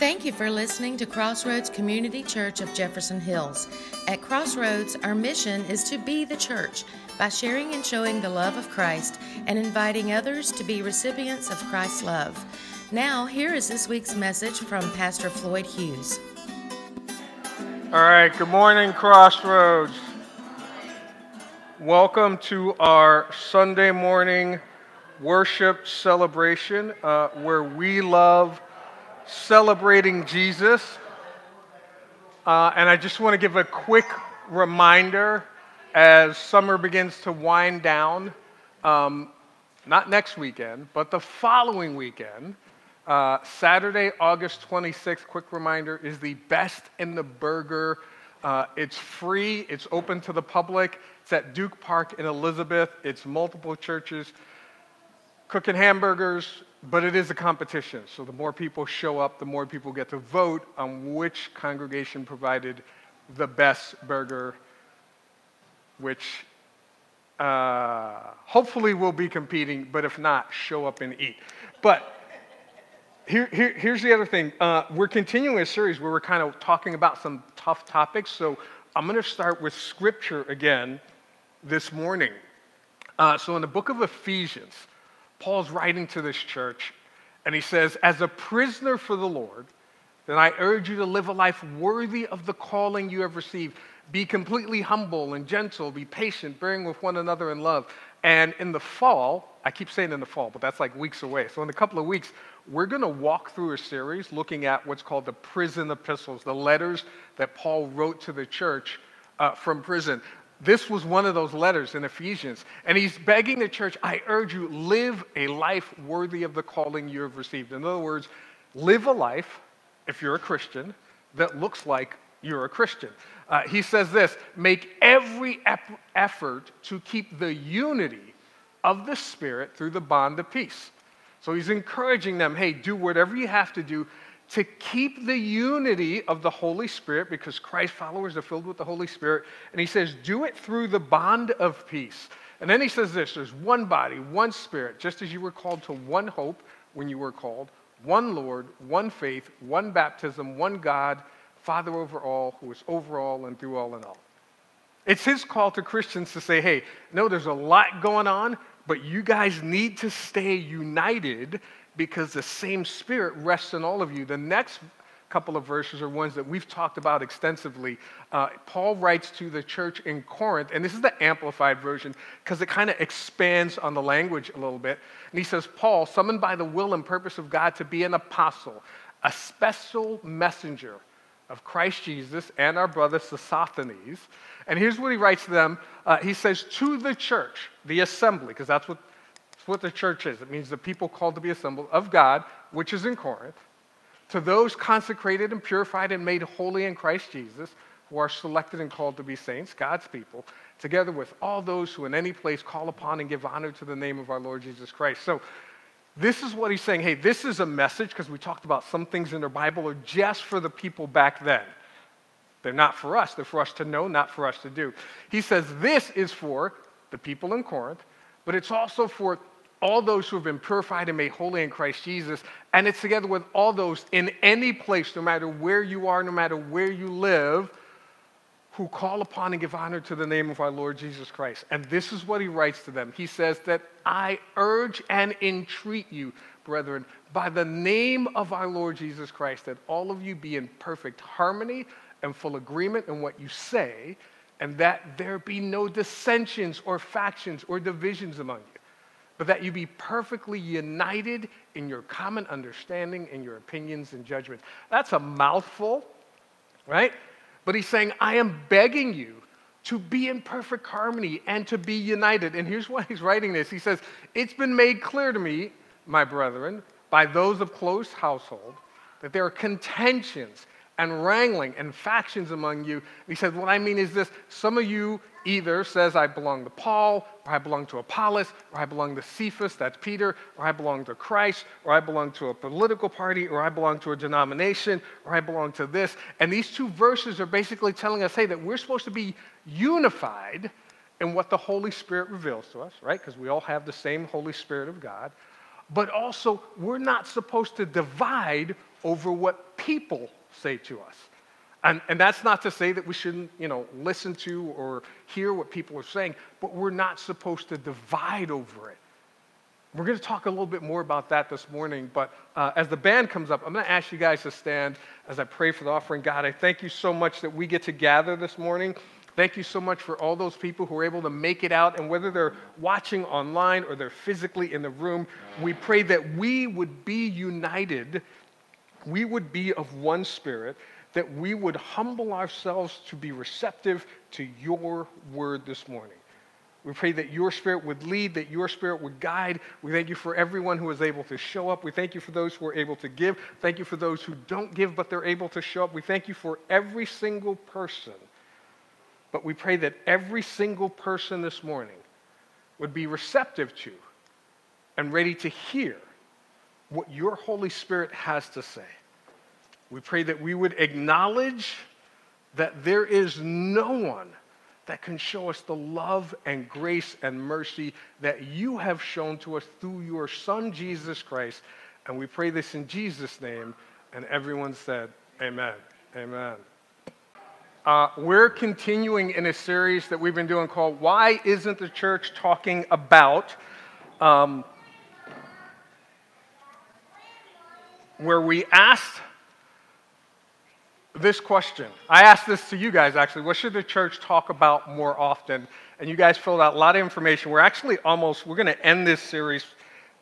Thank you for listening to Crossroads Community Church of Jefferson Hills. At Crossroads, our mission is to be the church by sharing and showing the love of Christ and inviting others to be recipients of Christ's love. Now, here is this week's message from Pastor Floyd Hughes. All right, good morning, Crossroads. Welcome to our Sunday morning worship celebration uh, where we love celebrating Jesus. Uh, and I just want to give a quick reminder as summer begins to wind down, um, not next weekend, but the following weekend. Uh, Saturday, August 26th, quick reminder, is the Best in the Burger. Uh, it's free, it's open to the public. It's at Duke Park in Elizabeth. It's multiple churches cooking hamburgers, but it is a competition. So the more people show up, the more people get to vote on which congregation provided the best burger, which uh, hopefully will be competing, but if not, show up and eat. But here, here, here's the other thing. Uh, we're continuing a series where we're kind of talking about some tough topics. So I'm going to start with scripture again this morning. Uh, so in the book of Ephesians, Paul's writing to this church, and he says, As a prisoner for the Lord, then I urge you to live a life worthy of the calling you have received. Be completely humble and gentle, be patient, bearing with one another in love. And in the fall, I keep saying in the fall, but that's like weeks away. So, in a couple of weeks, we're going to walk through a series looking at what's called the prison epistles, the letters that Paul wrote to the church uh, from prison. This was one of those letters in Ephesians. And he's begging the church, I urge you, live a life worthy of the calling you have received. In other words, live a life, if you're a Christian, that looks like you're a Christian. Uh, he says this make every ep- effort to keep the unity of the Spirit through the bond of peace. So he's encouraging them hey, do whatever you have to do to keep the unity of the Holy Spirit, because Christ followers are filled with the Holy Spirit. And he says, do it through the bond of peace. And then he says this there's one body, one spirit, just as you were called to one hope when you were called, one Lord, one faith, one baptism, one God, Father over all, who is over all and through all and in all. It's his call to Christians to say, hey, no, there's a lot going on, but you guys need to stay united because the same Spirit rests in all of you. The next couple of verses are ones that we've talked about extensively. Uh, Paul writes to the church in Corinth, and this is the amplified version because it kind of expands on the language a little bit. And he says, Paul, summoned by the will and purpose of God to be an apostle, a special messenger of Christ Jesus and our brother Sosthenes. And here's what he writes to them. Uh, he says, To the church, the assembly, because that's what it's what the church is. It means the people called to be assembled of God, which is in Corinth, to those consecrated and purified and made holy in Christ Jesus, who are selected and called to be saints, God's people, together with all those who in any place call upon and give honor to the name of our Lord Jesus Christ. So, this is what he's saying. Hey, this is a message, because we talked about some things in the Bible are just for the people back then. They're not for us. They're for us to know, not for us to do. He says this is for the people in Corinth, but it's also for all those who have been purified and made holy in Christ Jesus. And it's together with all those in any place, no matter where you are, no matter where you live, who call upon and give honor to the name of our Lord Jesus Christ. And this is what he writes to them. He says that I urge and entreat you, brethren, by the name of our Lord Jesus Christ, that all of you be in perfect harmony and full agreement in what you say, and that there be no dissensions or factions or divisions among you but that you be perfectly united in your common understanding, in your opinions and judgments. That's a mouthful, right? But he's saying, I am begging you to be in perfect harmony and to be united. And here's why he's writing this. He says, It's been made clear to me, my brethren, by those of close household, that there are contentions and wrangling and factions among you. And he says, What I mean is this some of you either says, I belong to Paul, or I belong to Apollos, or I belong to Cephas, that's Peter, or I belong to Christ, or I belong to a political party, or I belong to a denomination, or I belong to this. And these two verses are basically telling us, hey, that we're supposed to be unified in what the Holy Spirit reveals to us, right? Because we all have the same Holy Spirit of God. But also, we're not supposed to divide over what people say to us. And, and that's not to say that we shouldn't, you know, listen to or hear what people are saying, but we're not supposed to divide over it. We're going to talk a little bit more about that this morning, but uh, as the band comes up, I'm going to ask you guys to stand as I pray for the offering. God, I thank you so much that we get to gather this morning. Thank you so much for all those people who are able to make it out, and whether they're watching online or they're physically in the room, we pray that we would be united, we would be of one spirit, that we would humble ourselves to be receptive to your word this morning. We pray that your spirit would lead, that your spirit would guide. We thank you for everyone who is able to show up. We thank you for those who are able to give. Thank you for those who don't give, but they're able to show up. We thank you for every single person. But we pray that every single person this morning would be receptive to and ready to hear what your Holy Spirit has to say. We pray that we would acknowledge that there is no one that can show us the love and grace and mercy that you have shown to us through your Son, Jesus Christ. And we pray this in Jesus' name. And everyone said, Amen. Amen. Uh, we're continuing in a series that we've been doing called Why Isn't the Church Talking About? Um, where we asked this question. I asked this to you guys actually. What should the church talk about more often? And you guys filled out a lot of information. We're actually almost, we're going to end this series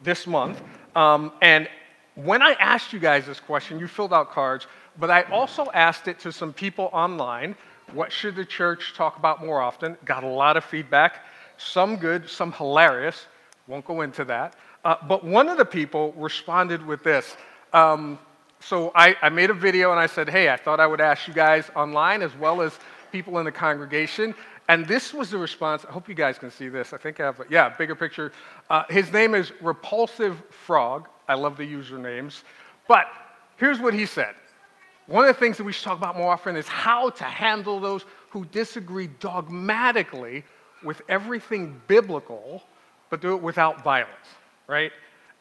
this month. Um, and when I asked you guys this question, you filled out cards, but I also asked it to some people online. What should the church talk about more often? Got a lot of feedback, some good, some hilarious. Won't go into that. Uh, but one of the people responded with this. Um, so I, I made a video and I said, hey, I thought I would ask you guys online as well as people in the congregation. And this was the response. I hope you guys can see this. I think I have, a, yeah, bigger picture. Uh, his name is Repulsive Frog. I love the usernames. But here's what he said. One of the things that we should talk about more often is how to handle those who disagree dogmatically with everything biblical, but do it without violence, right?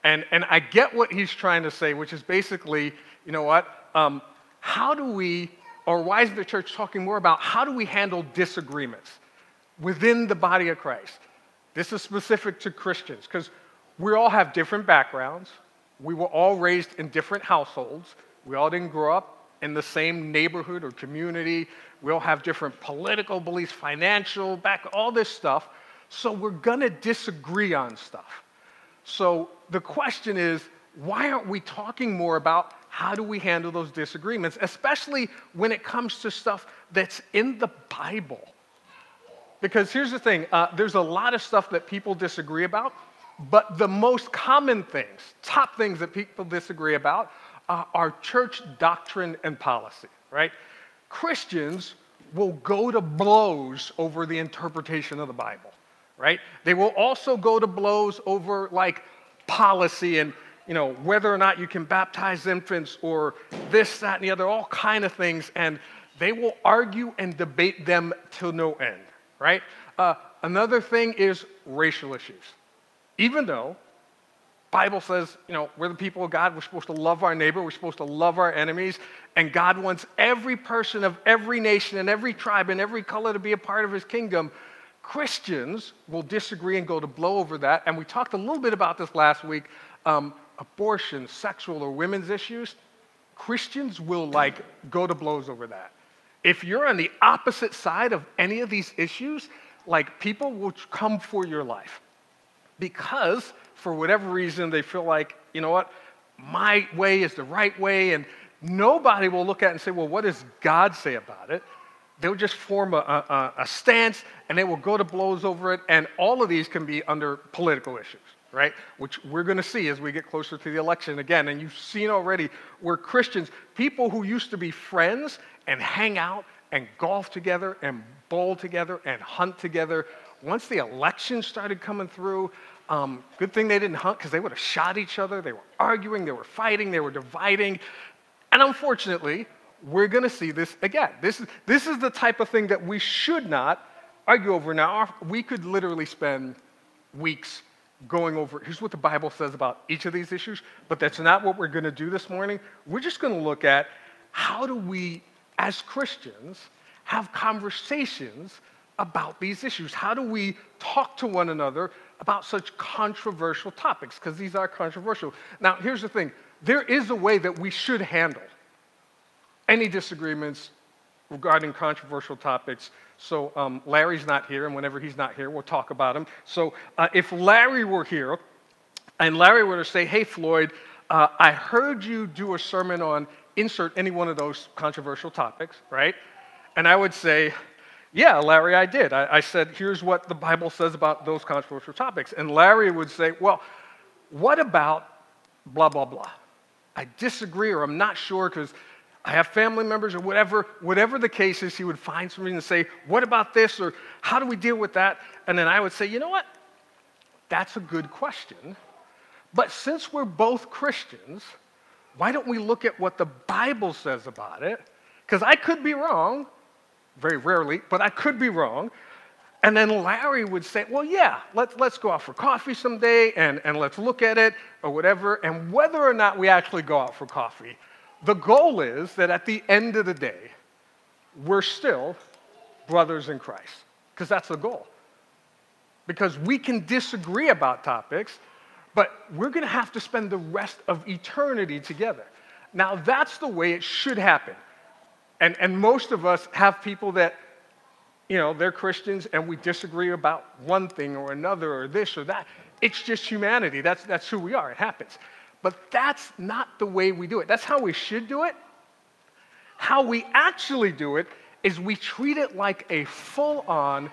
And, and I get what he's trying to say, which is basically, you know what? Um, how do we, or why is the church talking more about how do we handle disagreements within the body of Christ? This is specific to Christians because we all have different backgrounds. We were all raised in different households. We all didn't grow up in the same neighborhood or community. We all have different political beliefs, financial back, all this stuff. So we're going to disagree on stuff. So the question is why aren't we talking more about how do we handle those disagreements, especially when it comes to stuff that's in the Bible? Because here's the thing uh, there's a lot of stuff that people disagree about, but the most common things, top things that people disagree about, uh, are church doctrine and policy, right? Christians will go to blows over the interpretation of the Bible right? They will also go to blows over like policy and you know whether or not you can baptize infants or this, that, and the other, all kind of things, and they will argue and debate them till no end, right? Uh, another thing is racial issues. Even though Bible says, you know, we're the people of God, we're supposed to love our neighbor, we're supposed to love our enemies, and God wants every person of every nation and every tribe and every color to be a part of his kingdom. Christians will disagree and go to blow over that. And we talked a little bit about this last week um, abortion, sexual, or women's issues. Christians will like go to blows over that. If you're on the opposite side of any of these issues, like people will come for your life because for whatever reason they feel like, you know what, my way is the right way, and nobody will look at it and say, well, what does God say about it? they'll just form a, a, a, stance and they will go to blows over it. And all of these can be under political issues, right? Which we're going to see as we get closer to the election again. And you've seen already where Christians, people who used to be friends and hang out and golf together and bowl together and hunt together, once the election started coming through, um, good thing they didn't hunt because they would have shot each other. They were arguing, they were fighting, they were dividing. And unfortunately, we're going to see this again. This is, this is the type of thing that we should not argue over. Now, we could literally spend weeks going over here's what the Bible says about each of these issues, but that's not what we're going to do this morning. We're just going to look at how do we, as Christians, have conversations about these issues? How do we talk to one another about such controversial topics? Because these are controversial. Now, here's the thing there is a way that we should handle any disagreements regarding controversial topics. So, um, Larry's not here, and whenever he's not here, we'll talk about him. So, uh, if Larry were here, and Larry were to say, Hey, Floyd, uh, I heard you do a sermon on insert any one of those controversial topics, right? And I would say, Yeah, Larry, I did. I, I said, Here's what the Bible says about those controversial topics. And Larry would say, Well, what about blah, blah, blah? I disagree, or I'm not sure because I have family members, or whatever, whatever the case is, he would find something to say, What about this? or How do we deal with that? And then I would say, You know what? That's a good question. But since we're both Christians, why don't we look at what the Bible says about it? Because I could be wrong, very rarely, but I could be wrong. And then Larry would say, Well, yeah, let's, let's go out for coffee someday and, and let's look at it or whatever. And whether or not we actually go out for coffee, the goal is that at the end of the day, we're still brothers in Christ, because that's the goal. Because we can disagree about topics, but we're going to have to spend the rest of eternity together. Now, that's the way it should happen. And, and most of us have people that, you know, they're Christians and we disagree about one thing or another or this or that. It's just humanity. That's, that's who we are. It happens. But that's not the way we do it. That's how we should do it. How we actually do it is we treat it like a full on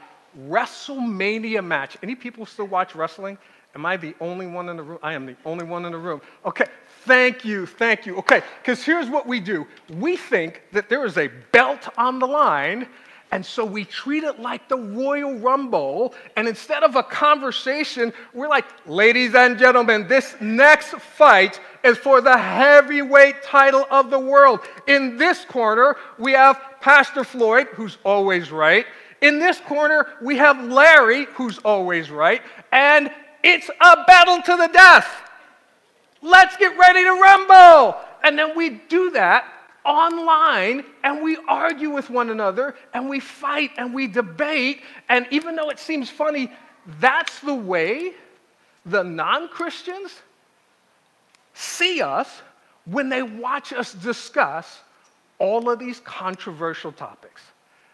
WrestleMania match. Any people still watch wrestling? Am I the only one in the room? I am the only one in the room. Okay, thank you, thank you. Okay, because here's what we do we think that there is a belt on the line, and so we treat it like the Royal Rumble. And instead of a conversation, we're like, ladies and gentlemen, this next fight is for the heavyweight title of the world. In this corner, we have Pastor Floyd, who's always right. In this corner, we have Larry, who's always right. And it's a battle to the death. Let's get ready to rumble. And then we do that online and we argue with one another and we fight and we debate. And even though it seems funny, that's the way the non Christians see us when they watch us discuss all of these controversial topics.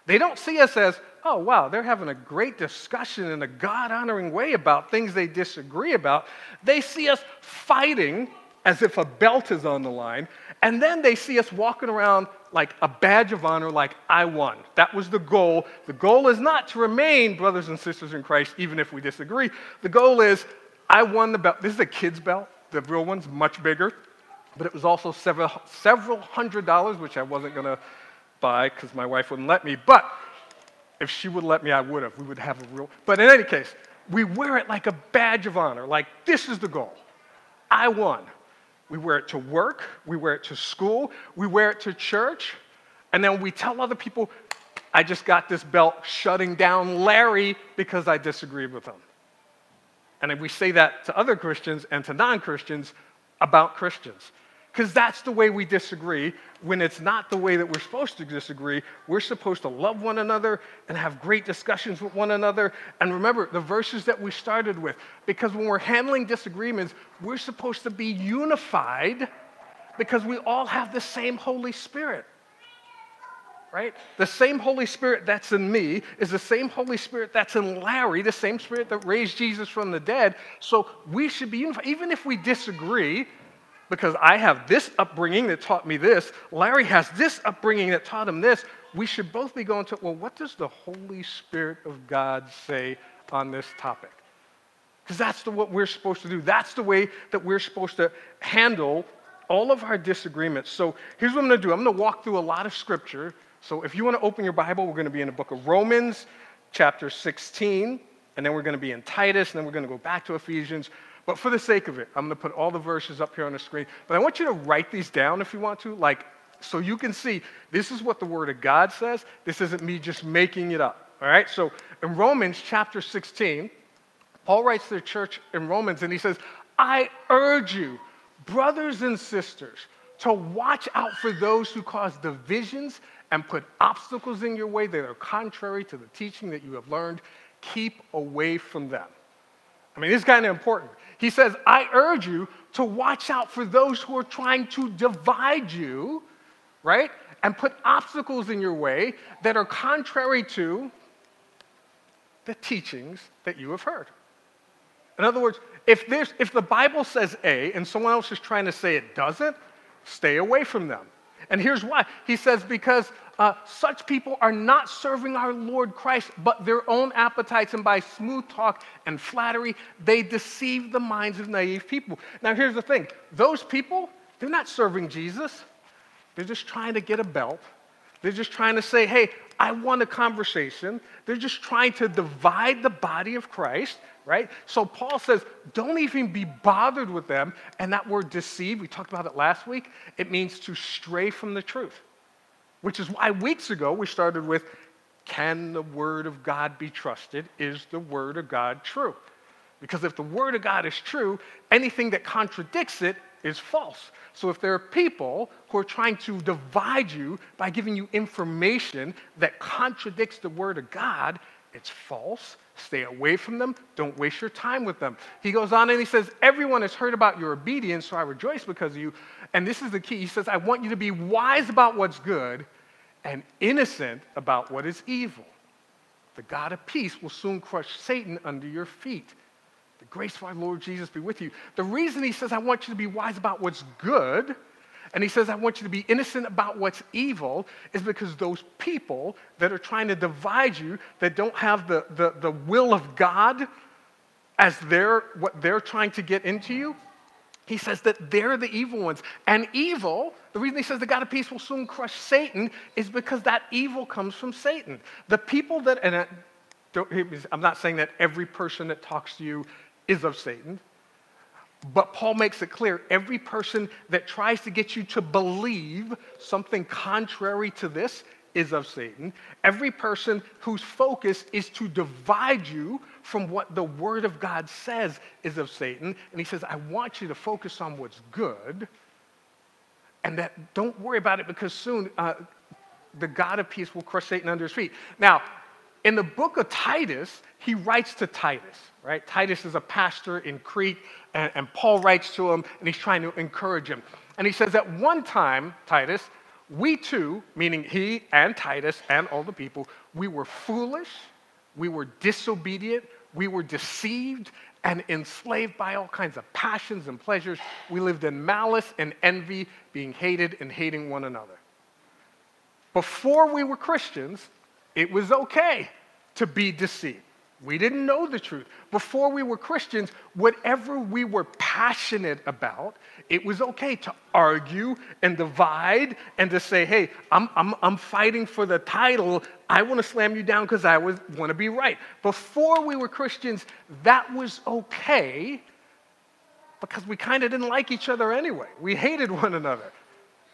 They don't see us as, oh, wow, they're having a great discussion in a God honoring way about things they disagree about. They see us fighting as if a belt is on the line, and then they see us walking around like a badge of honor, like I won. That was the goal. The goal is not to remain brothers and sisters in Christ, even if we disagree. The goal is, I won the belt. This is a kid's belt. The real one's much bigger, but it was also several, several hundred dollars, which I wasn't going to buy because my wife wouldn't let me. But if she would let me, I would have. We would have a real. But in any case, we wear it like a badge of honor, like this is the goal. I won. We wear it to work, we wear it to school, we wear it to church, and then we tell other people, I just got this belt shutting down Larry because I disagreed with him. And we say that to other Christians and to non Christians about Christians because that's the way we disagree when it's not the way that we're supposed to disagree. We're supposed to love one another and have great discussions with one another. And remember the verses that we started with, because when we're handling disagreements, we're supposed to be unified because we all have the same Holy Spirit. Right? The same Holy Spirit that's in me is the same Holy Spirit that's in Larry, the same Spirit that raised Jesus from the dead. So we should be unified. Even if we disagree, because I have this upbringing that taught me this, Larry has this upbringing that taught him this. We should both be going to, well, what does the Holy Spirit of God say on this topic? Because that's the, what we're supposed to do. That's the way that we're supposed to handle all of our disagreements. So here's what I'm going to do I'm going to walk through a lot of scripture. So if you want to open your Bible, we're going to be in the book of Romans, chapter 16, and then we're going to be in Titus, and then we're going to go back to Ephesians. But for the sake of it, I'm going to put all the verses up here on the screen. But I want you to write these down if you want to, like, so you can see this is what the Word of God says. This isn't me just making it up. All right? So in Romans chapter 16, Paul writes to the church in Romans and he says, I urge you, brothers and sisters, to watch out for those who cause divisions and put obstacles in your way that are contrary to the teaching that you have learned. Keep away from them. I mean, this is kind of important. He says, I urge you to watch out for those who are trying to divide you, right? And put obstacles in your way that are contrary to the teachings that you have heard. In other words, if, if the Bible says A and someone else is trying to say it doesn't, stay away from them. And here's why. He says, because uh, such people are not serving our Lord Christ, but their own appetites, and by smooth talk and flattery, they deceive the minds of naive people. Now, here's the thing those people, they're not serving Jesus, they're just trying to get a belt. They're just trying to say, hey, I want a conversation. They're just trying to divide the body of Christ right? So Paul says, don't even be bothered with them. And that word deceive, we talked about it last week, it means to stray from the truth, which is why weeks ago we started with, can the word of God be trusted? Is the word of God true? Because if the word of God is true, anything that contradicts it is false. So if there are people who are trying to divide you by giving you information that contradicts the word of God, it's false. Stay away from them. Don't waste your time with them. He goes on and he says, Everyone has heard about your obedience, so I rejoice because of you. And this is the key. He says, I want you to be wise about what's good and innocent about what is evil. The God of peace will soon crush Satan under your feet. The grace of our Lord Jesus be with you. The reason he says, I want you to be wise about what's good and he says, I want you to be innocent about what's evil, is because those people that are trying to divide you, that don't have the, the, the will of God as their, what they're trying to get into you, he says that they're the evil ones. And evil, the reason he says the God of peace will soon crush Satan is because that evil comes from Satan. The people that, and I, I'm not saying that every person that talks to you is of Satan. But Paul makes it clear every person that tries to get you to believe something contrary to this is of Satan. Every person whose focus is to divide you from what the Word of God says is of Satan. And he says, I want you to focus on what's good. And that don't worry about it because soon uh, the God of peace will crush Satan under his feet. Now, in the book of Titus, he writes to Titus, right? Titus is a pastor in Crete, and, and, Paul writes to him, and he's trying to encourage him. And he says, At one time, Titus, we too, meaning he and Titus and all the people, we were foolish, we were disobedient, we were deceived and enslaved by all kinds of passions and pleasures. We lived in malice and envy, being hated and hating one another. Before we were Christians, it was okay to be deceived. We didn't know the truth. Before we were Christians, whatever we were passionate about, it was okay to argue and divide and to say, hey, I'm, I'm, I'm fighting for the title. I want to slam you down because I want to be right. Before we were Christians, that was okay because we kind of didn't like each other anyway. We hated one another.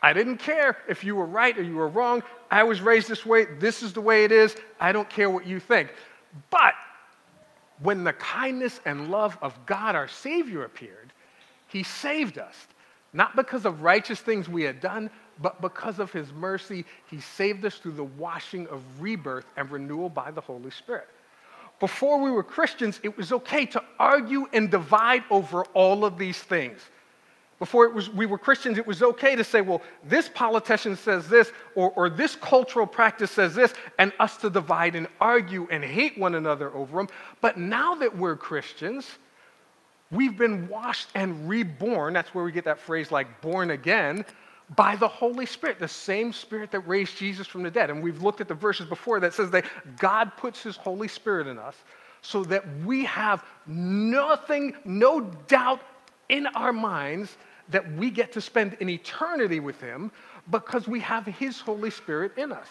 I didn't care if you were right or you were wrong. I was raised this way. This is the way it is. I don't care what you think. But when the kindness and love of God, our Savior, appeared, He saved us. Not because of righteous things we had done, but because of His mercy, He saved us through the washing of rebirth and renewal by the Holy Spirit. Before we were Christians, it was okay to argue and divide over all of these things. Before it was, we were Christians, it was okay to say, well, this politician says this, or, or this cultural practice says this, and us to divide and argue and hate one another over them. But now that we're Christians, we've been washed and reborn. That's where we get that phrase like born again by the Holy Spirit, the same Spirit that raised Jesus from the dead. And we've looked at the verses before that says that God puts His Holy Spirit in us so that we have nothing, no doubt in our minds that we get to spend an eternity with Him because we have His Holy Spirit in us.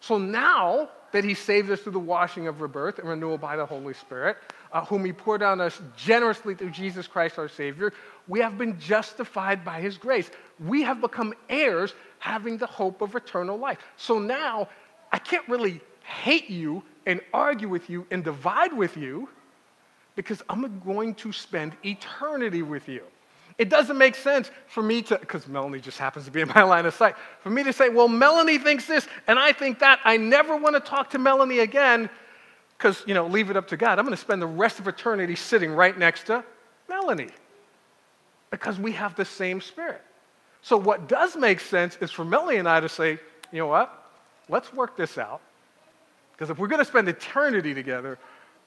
So now that He saved us through the washing of rebirth and renewal by the Holy Spirit, uh, whom He poured on us generously through Jesus Christ our Savior, we have been justified by His grace. We have become heirs having the hope of eternal life. So now I can't really hate you and argue with you and divide with you because I'm going to spend eternity with you. It doesn't make sense for me to, because Melanie just happens to be in my line of sight, for me to say, well, Melanie thinks this and I think that. I never want to talk to Melanie again because, you know, leave it up to God. I'm going to spend the rest of eternity sitting right next to Melanie because we have the same spirit. So, what does make sense is for Melanie and I to say, you know what? Let's work this out. Because if we're going to spend eternity together,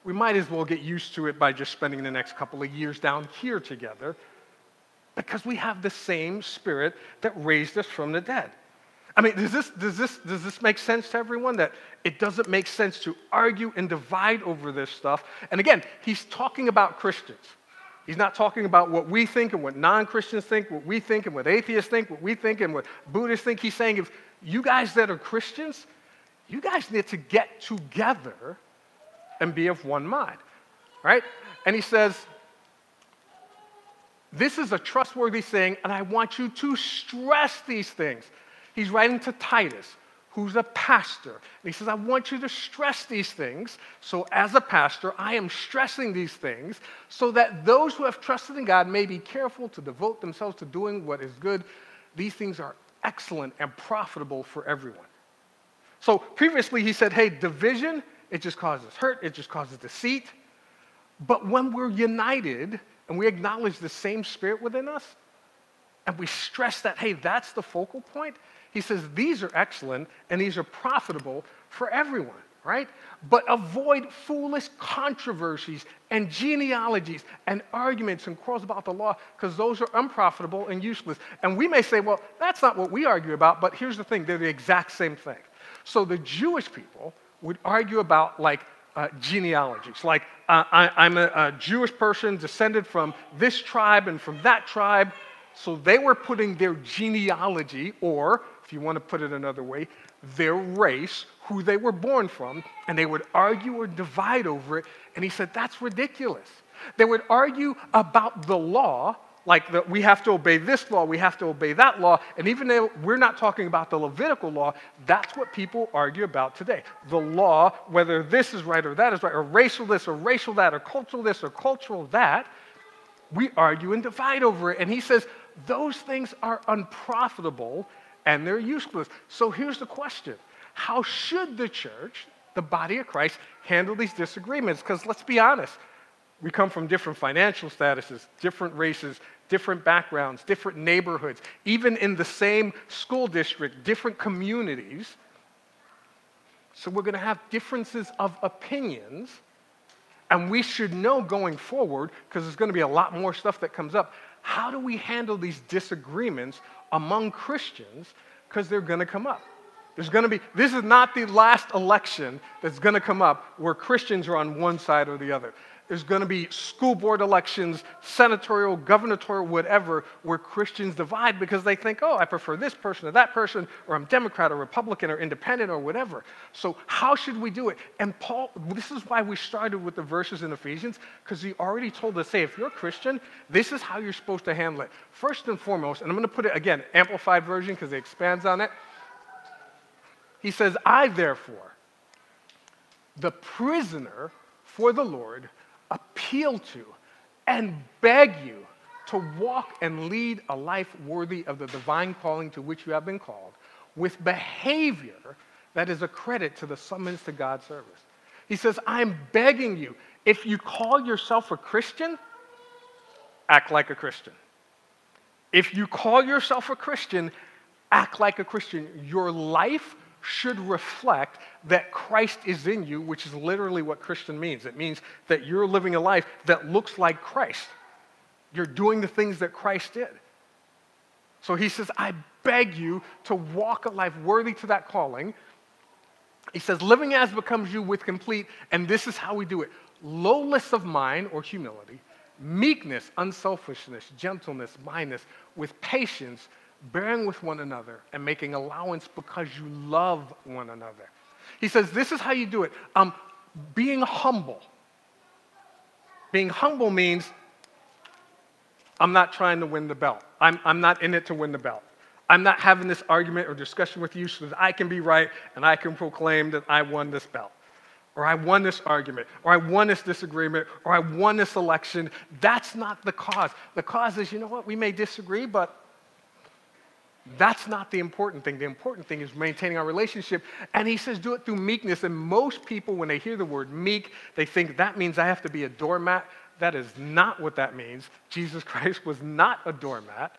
we might as well get used to it by just spending the next couple of years down here together because we have the same spirit that raised us from the dead. I mean, does this, does, this, does this make sense to everyone? That it doesn't make sense to argue and divide over this stuff. And again, he's talking about Christians. He's not talking about what we think and what non Christians think, what we think and what atheists think, what we think and what Buddhists think. He's saying, if you guys that are Christians, you guys need to get together and be of one mind, right? And he says, this is a trustworthy thing, and I want you to stress these things. He's writing to Titus, who's a pastor. And he says, I want you to stress these things. So, as a pastor, I am stressing these things so that those who have trusted in God may be careful to devote themselves to doing what is good. These things are excellent and profitable for everyone. So, previously, he said, hey, division, it just causes hurt, it just causes deceit. But when we're united, and we acknowledge the same spirit within us, and we stress that, hey, that's the focal point, he says these are excellent and these are profitable for everyone, right? But avoid foolish controversies and genealogies and arguments and quarrels about the law because those are unprofitable and useless. And we may say, well, that's not what we argue about, but here's the thing they're the exact same thing. So the Jewish people would argue about like uh, genealogies. Like, uh, I, am a, a Jewish person descended from this tribe and from that tribe. So they were putting their genealogy, or if you want to put it another way, their race, who they were born from, and they would argue or divide over it. And he said, that's ridiculous. They would argue about the law like the, we have to obey this law, we have to obey that law. And even though we're not talking about the Levitical law, that's what people argue about today. The law, whether this is right or that is right, or racial this or racial that, or cultural this or cultural that, we argue and divide over it. And he says those things are unprofitable and they're useless. So here's the question How should the church, the body of Christ, handle these disagreements? Because let's be honest, we come from different financial statuses, different races, different backgrounds, different neighborhoods, even in the same school district, different communities. So we're going to have differences of opinions. And we should know going forward, because there's going to be a lot more stuff that comes up, how do we handle these disagreements among Christians? Because they're going to come up. There's going to be, this is not the last election that's going to come up where Christians are on one side or the other there's going to be school board elections, senatorial, gubernatorial, whatever, where Christians divide because they think, oh, I prefer this person or that person, or I'm Democrat or Republican or independent or whatever. So, how should we do it? And Paul, this is why we started with the verses in Ephesians, because he already told us, say, if you're a Christian, this is how you're supposed to handle it. First and foremost, and I'm going to put it again, amplified version because it expands on it. He says, I therefore, the prisoner for the Lord, appeal to and beg you to walk and lead a life worthy of the divine calling to which you have been called with behavior that is a credit to the summons to God's service. He says, I'm begging you, if you call yourself a Christian, act like a Christian. If you call yourself a Christian, act like a Christian. Your life should reflect that Christ is in you, which is literally what Christian means. It means that you're living a life that looks like Christ. You're doing the things that Christ did. So he says, I beg you to walk a life worthy to that calling. He says, living as becomes you with complete, and this is how we do it lowness of mind or humility, meekness, unselfishness, gentleness, mindness, with patience bearing with one another and making allowance because you love one another. He says, This is how you do it. Um, being humble. Being humble means I'm not trying to win the belt. I'm, I'm not in it to win the belt. I'm not having this argument or discussion with you so that I can be right and I can proclaim that I won this belt. or I won this argument, or I won this disagreement, or I won this election. That's not the cause. The cause is, you know what, we may disagree, but that's not the important thing. The important thing is maintaining our relationship. And he says, do it through meekness. And most people, when they hear the word meek, they think that means I have to be a doormat. That is not what that means. Jesus Christ was not a doormat,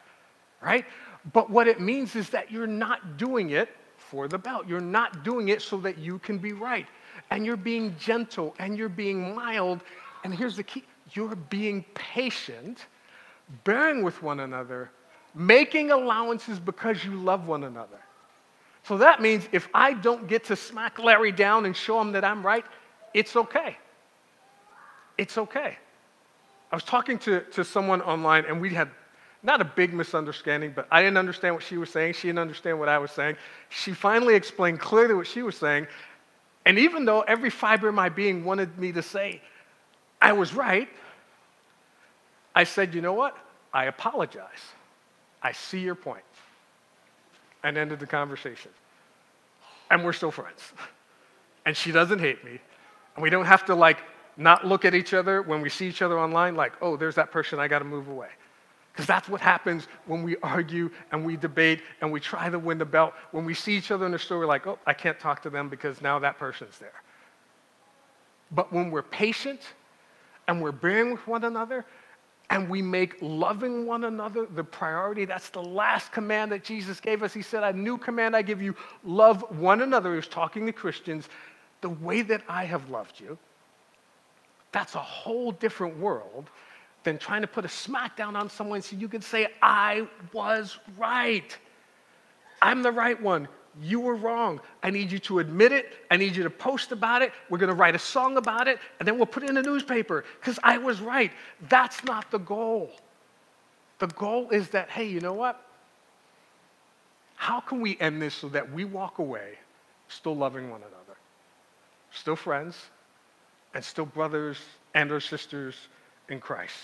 right? But what it means is that you're not doing it for the belt. You're not doing it so that you can be right. And you're being gentle and you're being mild. And here's the key you're being patient, bearing with one another making allowances because you love one another. So that means if I don't get to smack Larry down and show him that I'm right, it's okay. It's okay. I was talking to, to someone online and we had not a big misunderstanding, but I didn't understand what she was saying. She didn't understand what I was saying. She finally explained clearly what she was saying. And even though every fiber of my being wanted me to say, I was right, I said, you know what? I apologize. I see your point. And ended the conversation. And we're still friends. And she doesn't hate me. And we don't have to like not look at each other when we see each other online, like, oh, there's that person, I got to move away. Because that's what happens when we argue and we debate and we try to win the belt. When we see each other in the store, we're like, oh, I can't talk to them because now that person's there. But when we're patient and we're bearing with one another and we make loving one another the priority. That's the last command that Jesus gave us. He said, A new command I give you love one another. He was talking to Christians the way that I have loved you. That's a whole different world than trying to put a smackdown on someone so you can say, I was right. I'm the right one. You were wrong. I need you to admit it. I need you to post about it. We're going to write a song about it, and then we'll put it in the newspaper because I was right. That's not the goal. The goal is that, hey, you know what? How can we end this so that we walk away still loving one another, still friends, and still brothers and or sisters in Christ?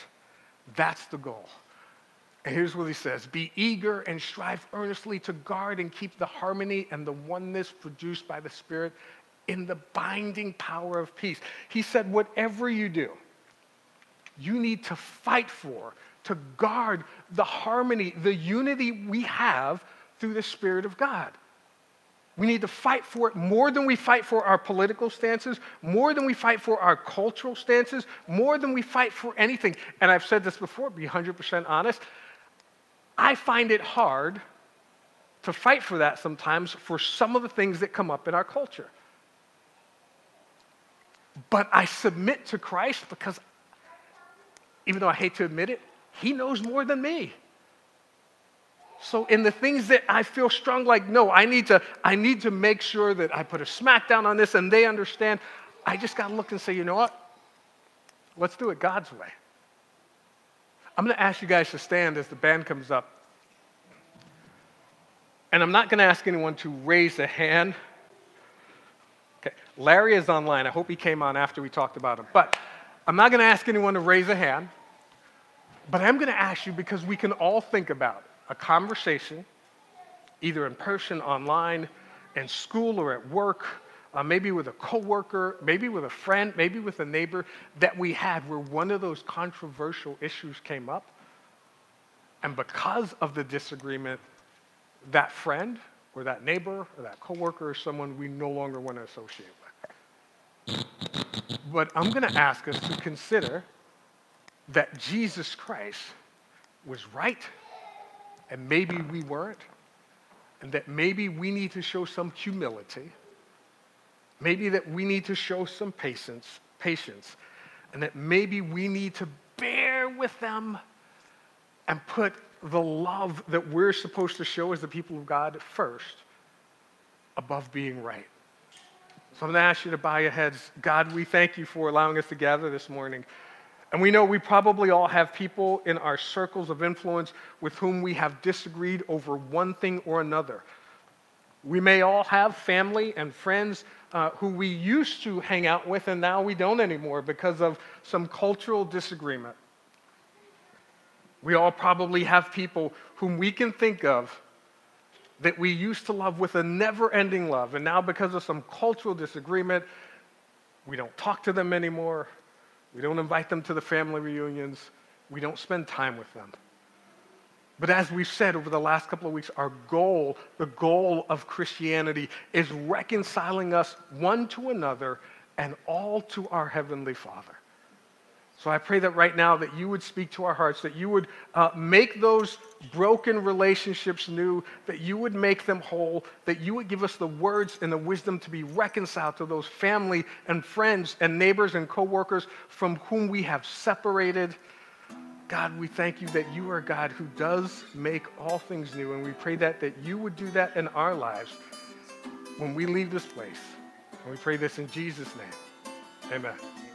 That's the goal. And here's what he says Be eager and strive earnestly to guard and keep the harmony and the oneness produced by the Spirit in the binding power of peace. He said, Whatever you do, you need to fight for, to guard the harmony, the unity we have through the Spirit of God. We need to fight for it more than we fight for our political stances, more than we fight for our cultural stances, more than we fight for anything. And I've said this before, be 100% honest. I find it hard to fight for that sometimes for some of the things that come up in our culture. But I submit to Christ because, even though I hate to admit it, He knows more than me. So in the things that I feel strong, like, no, I need to, I need to make sure that I put a smackdown on this and they understand. I just got to look and say, you know what? Let's do it God's way. I'm going to ask you guys to stand as the band comes up. And I'm not going to ask anyone to raise a hand. Okay, Larry is online. I hope he came on after we talked about him. But I'm not going to ask anyone to raise a hand. But I'm going to ask you because we can all think about a conversation, either in person, online, in school, or at work, uh, maybe with a coworker, maybe with a friend, maybe with a neighbor that we had where one of those controversial issues came up. And because of the disagreement, that friend or that neighbor or that coworker is someone we no longer want to associate with. But I'm going to ask us to consider that Jesus Christ was right and maybe we weren't, and that maybe we need to show some humility Maybe that we need to show some patience, patience, and that maybe we need to bear with them and put the love that we're supposed to show as the people of God first above being right. So I'm going to ask you to bow your heads. God, we thank you for allowing us to gather this morning. And we know we probably all have people in our circles of influence with whom we have disagreed over one thing or another. We may all have family and friends uh, who we used to hang out with and now we don't anymore because of some cultural disagreement. We all probably have people whom we can think of that we used to love with a never ending love, and now because of some cultural disagreement, We don't talk to them anymore. We don't invite them to the family reunions. We don't spend time with them. But as we've said over the last couple of weeks, our goal, the goal of Christianity, is reconciling us one to another and all to our Heavenly Father. So I pray that right now that you would speak to our hearts, that you would uh, make those broken relationships new, that you would make them whole, that you would give us the words and the wisdom to be reconciled to those family and friends and neighbors and coworkers from whom we have separated. God, we thank you that you are God who does make all things new, and we pray that that you would do that in our lives when we leave this place. And we pray this in Jesus' name. Amen.